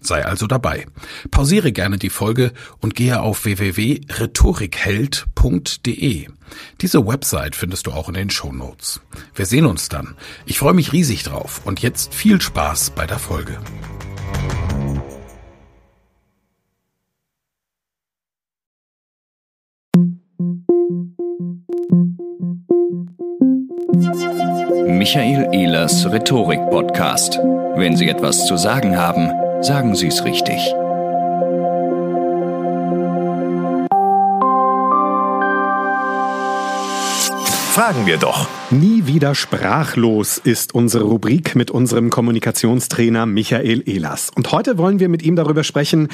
Sei also dabei. Pausiere gerne die Folge und gehe auf www.rhetorikheld.de. Diese Website findest du auch in den Show Notes. Wir sehen uns dann. Ich freue mich riesig drauf und jetzt viel Spaß bei der Folge. Michael Ehlers Rhetorik Podcast. Wenn Sie etwas zu sagen haben, sagen Sie es richtig. Fragen wir doch. Nie wieder sprachlos ist unsere Rubrik mit unserem Kommunikationstrainer Michael Ehlers. Und heute wollen wir mit ihm darüber sprechen,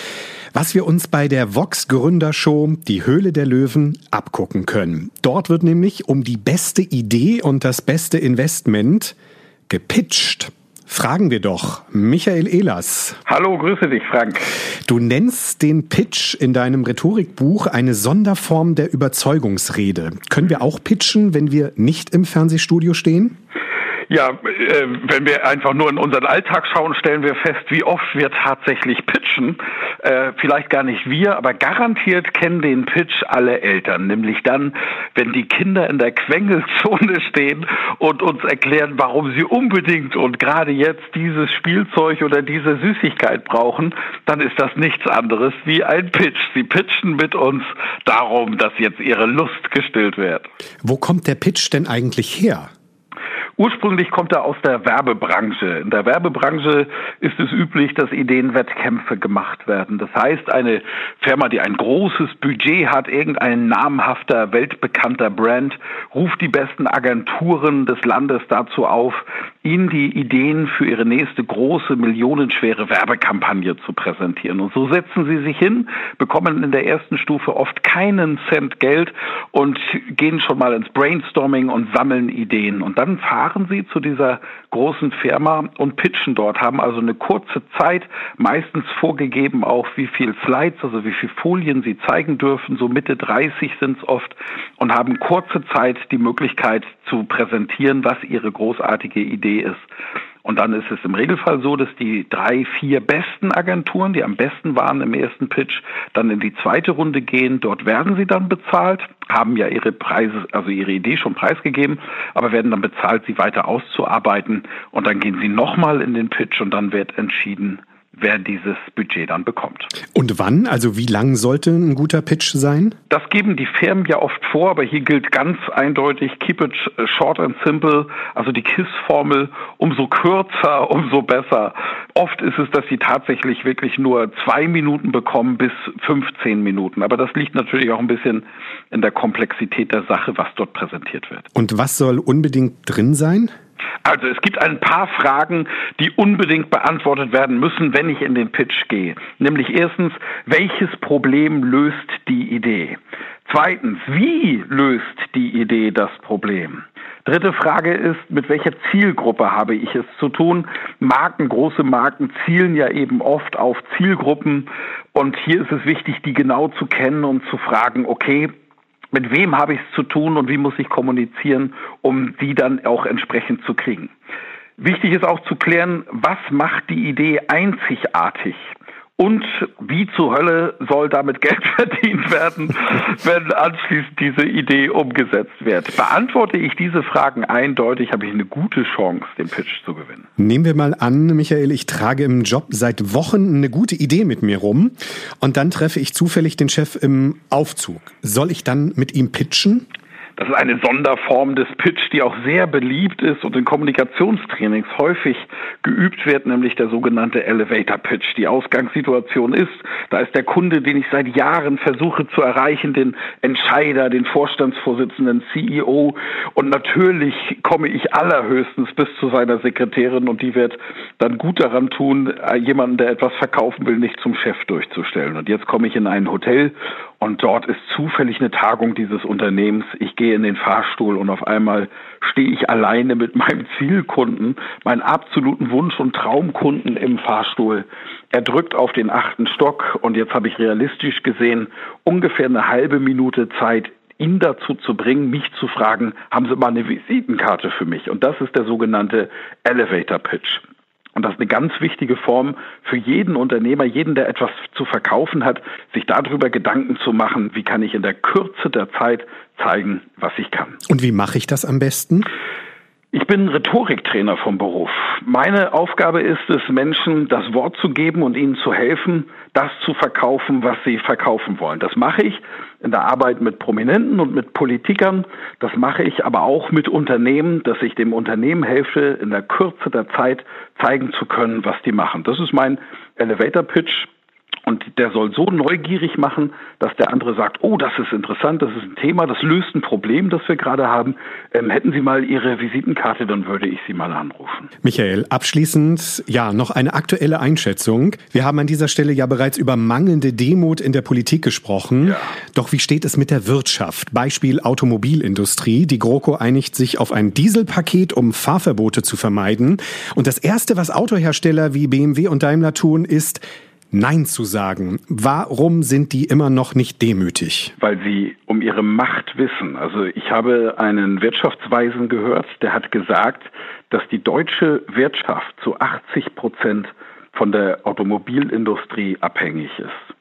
was wir uns bei der Vox Gründershow Die Höhle der Löwen abgucken können. Dort wird nämlich um die beste Idee und das beste Investment gepitcht. Fragen wir doch Michael Ehlers. Hallo, grüße dich, Frank. Du nennst den Pitch in deinem Rhetorikbuch eine Sonderform der Überzeugungsrede. Können wir auch pitchen, wenn wir nicht im Fernsehstudio stehen? Ja, äh, wenn wir einfach nur in unseren Alltag schauen, stellen wir fest, wie oft wir tatsächlich pitchen. Äh, vielleicht gar nicht wir, aber garantiert kennen den Pitch alle Eltern. Nämlich dann, wenn die Kinder in der Quengelzone stehen und uns erklären, warum sie unbedingt und gerade jetzt dieses Spielzeug oder diese Süßigkeit brauchen, dann ist das nichts anderes wie ein Pitch. Sie pitchen mit uns darum, dass jetzt ihre Lust gestillt wird. Wo kommt der Pitch denn eigentlich her? Ursprünglich kommt er aus der Werbebranche. In der Werbebranche ist es üblich, dass Ideenwettkämpfe gemacht werden. Das heißt, eine Firma, die ein großes Budget hat, irgendein namhafter, weltbekannter Brand, ruft die besten Agenturen des Landes dazu auf, ihnen die Ideen für ihre nächste große, millionenschwere Werbekampagne zu präsentieren. Und so setzen sie sich hin, bekommen in der ersten Stufe oft keinen Cent Geld und gehen schon mal ins Brainstorming und sammeln Ideen. Und dann fahren fahren sie zu dieser großen Firma und pitchen dort, haben also eine kurze Zeit, meistens vorgegeben auch, wie viel Slides, also wie viel Folien sie zeigen dürfen, so Mitte 30 sind es oft, und haben kurze Zeit die Möglichkeit zu präsentieren, was ihre großartige Idee ist. Und dann ist es im Regelfall so, dass die drei, vier besten Agenturen, die am besten waren im ersten Pitch, dann in die zweite Runde gehen. Dort werden sie dann bezahlt, haben ja ihre Preise, also ihre Idee schon preisgegeben, aber werden dann bezahlt, sie weiter auszuarbeiten. Und dann gehen sie nochmal in den Pitch und dann wird entschieden, wer dieses Budget dann bekommt. Und wann? Also wie lang sollte ein guter Pitch sein? Das geben die Firmen ja oft vor, aber hier gilt ganz eindeutig, keep it short and simple, also die KISS-Formel, umso kürzer, umso besser. Oft ist es, dass sie tatsächlich wirklich nur zwei Minuten bekommen bis 15 Minuten. Aber das liegt natürlich auch ein bisschen in der Komplexität der Sache, was dort präsentiert wird. Und was soll unbedingt drin sein? Also es gibt ein paar Fragen, die unbedingt beantwortet werden müssen, wenn ich in den Pitch gehe. Nämlich erstens, welches Problem löst die Idee? Zweitens, wie löst die Idee das Problem? Dritte Frage ist, mit welcher Zielgruppe habe ich es zu tun? Marken, große Marken zielen ja eben oft auf Zielgruppen und hier ist es wichtig, die genau zu kennen und zu fragen, okay, mit wem habe ich es zu tun und wie muss ich kommunizieren, um die dann auch entsprechend zu kriegen. Wichtig ist auch zu klären, was macht die Idee einzigartig? Und wie zur Hölle soll damit Geld verdient werden, wenn anschließend diese Idee umgesetzt wird? Beantworte ich diese Fragen eindeutig, habe ich eine gute Chance, den Pitch zu gewinnen. Nehmen wir mal an, Michael, ich trage im Job seit Wochen eine gute Idee mit mir rum und dann treffe ich zufällig den Chef im Aufzug. Soll ich dann mit ihm pitchen? Das ist eine Sonderform des Pitch, die auch sehr beliebt ist und in Kommunikationstrainings häufig geübt wird, nämlich der sogenannte Elevator Pitch. Die Ausgangssituation ist, da ist der Kunde, den ich seit Jahren versuche zu erreichen, den Entscheider, den Vorstandsvorsitzenden, CEO und natürlich komme ich allerhöchstens bis zu seiner Sekretärin und die wird dann gut daran tun, jemanden, der etwas verkaufen will, nicht zum Chef durchzustellen. Und jetzt komme ich in ein Hotel und dort ist zufällig eine Tagung dieses Unternehmens. Ich gehe in den Fahrstuhl und auf einmal stehe ich alleine mit meinem Zielkunden, meinen absoluten Wunsch- und Traumkunden im Fahrstuhl. Er drückt auf den achten Stock und jetzt habe ich realistisch gesehen ungefähr eine halbe Minute Zeit, ihn dazu zu bringen, mich zu fragen, haben Sie mal eine Visitenkarte für mich? Und das ist der sogenannte Elevator Pitch. Und das ist eine ganz wichtige Form für jeden Unternehmer, jeden, der etwas zu verkaufen hat, sich darüber Gedanken zu machen, wie kann ich in der Kürze der Zeit zeigen, was ich kann. Und wie mache ich das am besten? Ich bin Rhetoriktrainer vom Beruf. Meine Aufgabe ist es, Menschen das Wort zu geben und ihnen zu helfen, das zu verkaufen, was sie verkaufen wollen. Das mache ich in der Arbeit mit Prominenten und mit Politikern. Das mache ich aber auch mit Unternehmen, dass ich dem Unternehmen helfe, in der Kürze der Zeit zeigen zu können, was die machen. Das ist mein Elevator Pitch und der soll so neugierig machen, dass der andere sagt, oh, das ist interessant, das ist ein Thema, das löst ein Problem, das wir gerade haben. Ähm, hätten Sie mal Ihre Visitenkarte, dann würde ich Sie mal anrufen. Michael, abschließend ja noch eine aktuelle Einschätzung. Wir haben an dieser Stelle ja bereits über mangelnde Demut in der Politik gesprochen. Ja. Doch wie steht es mit der Wirtschaft? Beispiel Automobilindustrie. Die GroKo einigt sich auf ein Dieselpaket, um Fahrverbote zu vermeiden. Und das Erste, was Autohersteller wie BMW und Daimler tun, ist, Nein zu sagen. Warum sind die immer noch nicht demütig? Weil sie um ihre Macht wissen. Also ich habe einen Wirtschaftsweisen gehört, der hat gesagt, dass die deutsche Wirtschaft zu 80 Prozent von der Automobilindustrie abhängig ist.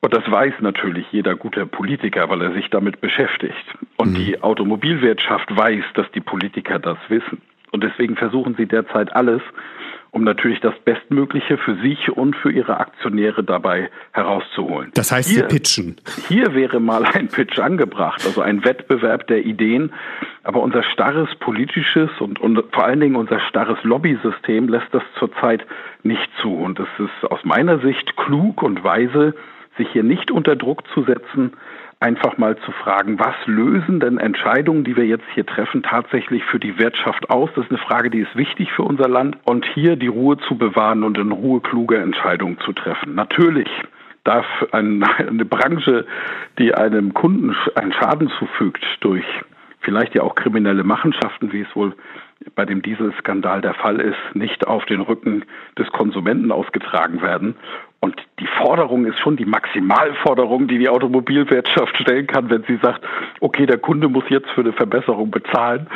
Und das weiß natürlich jeder gute Politiker, weil er sich damit beschäftigt. Und mhm. die Automobilwirtschaft weiß, dass die Politiker das wissen. Und deswegen versuchen sie derzeit alles, um natürlich das Bestmögliche für sich und für ihre Aktionäre dabei herauszuholen. Das heißt, hier, sie pitchen. Hier wäre mal ein Pitch angebracht, also ein Wettbewerb der Ideen. Aber unser starres politisches und, und vor allen Dingen unser starres Lobbysystem lässt das zurzeit nicht zu. Und es ist aus meiner Sicht klug und weise, sich hier nicht unter Druck zu setzen, einfach mal zu fragen, was lösen denn Entscheidungen, die wir jetzt hier treffen, tatsächlich für die Wirtschaft aus? Das ist eine Frage, die ist wichtig für unser Land. Und hier die Ruhe zu bewahren und in Ruhe kluge Entscheidungen zu treffen. Natürlich darf eine Branche, die einem Kunden einen Schaden zufügt durch vielleicht ja auch kriminelle Machenschaften, wie es wohl bei dem Dieselskandal der Fall ist, nicht auf den Rücken des Konsumenten ausgetragen werden. Und die Forderung ist schon die Maximalforderung, die die Automobilwirtschaft stellen kann, wenn sie sagt, okay, der Kunde muss jetzt für eine Verbesserung bezahlen.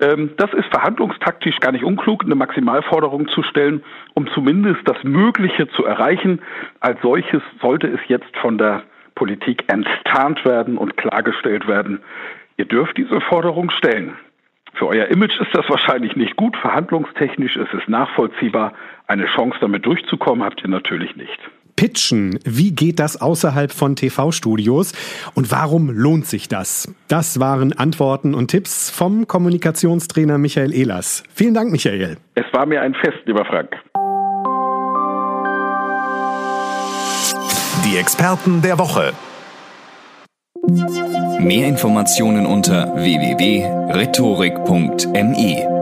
Ähm, das ist verhandlungstaktisch gar nicht unklug, eine Maximalforderung zu stellen, um zumindest das Mögliche zu erreichen. Als solches sollte es jetzt von der Politik enttarnt werden und klargestellt werden, ihr dürft diese Forderung stellen. Für euer Image ist das wahrscheinlich nicht gut. Verhandlungstechnisch ist es nachvollziehbar. Eine Chance damit durchzukommen habt ihr natürlich nicht. Pitchen, wie geht das außerhalb von TV-Studios und warum lohnt sich das? Das waren Antworten und Tipps vom Kommunikationstrainer Michael Ehlers. Vielen Dank, Michael. Es war mir ein Fest, lieber Frank. Die Experten der Woche. Mehr Informationen unter www.rhetorik.me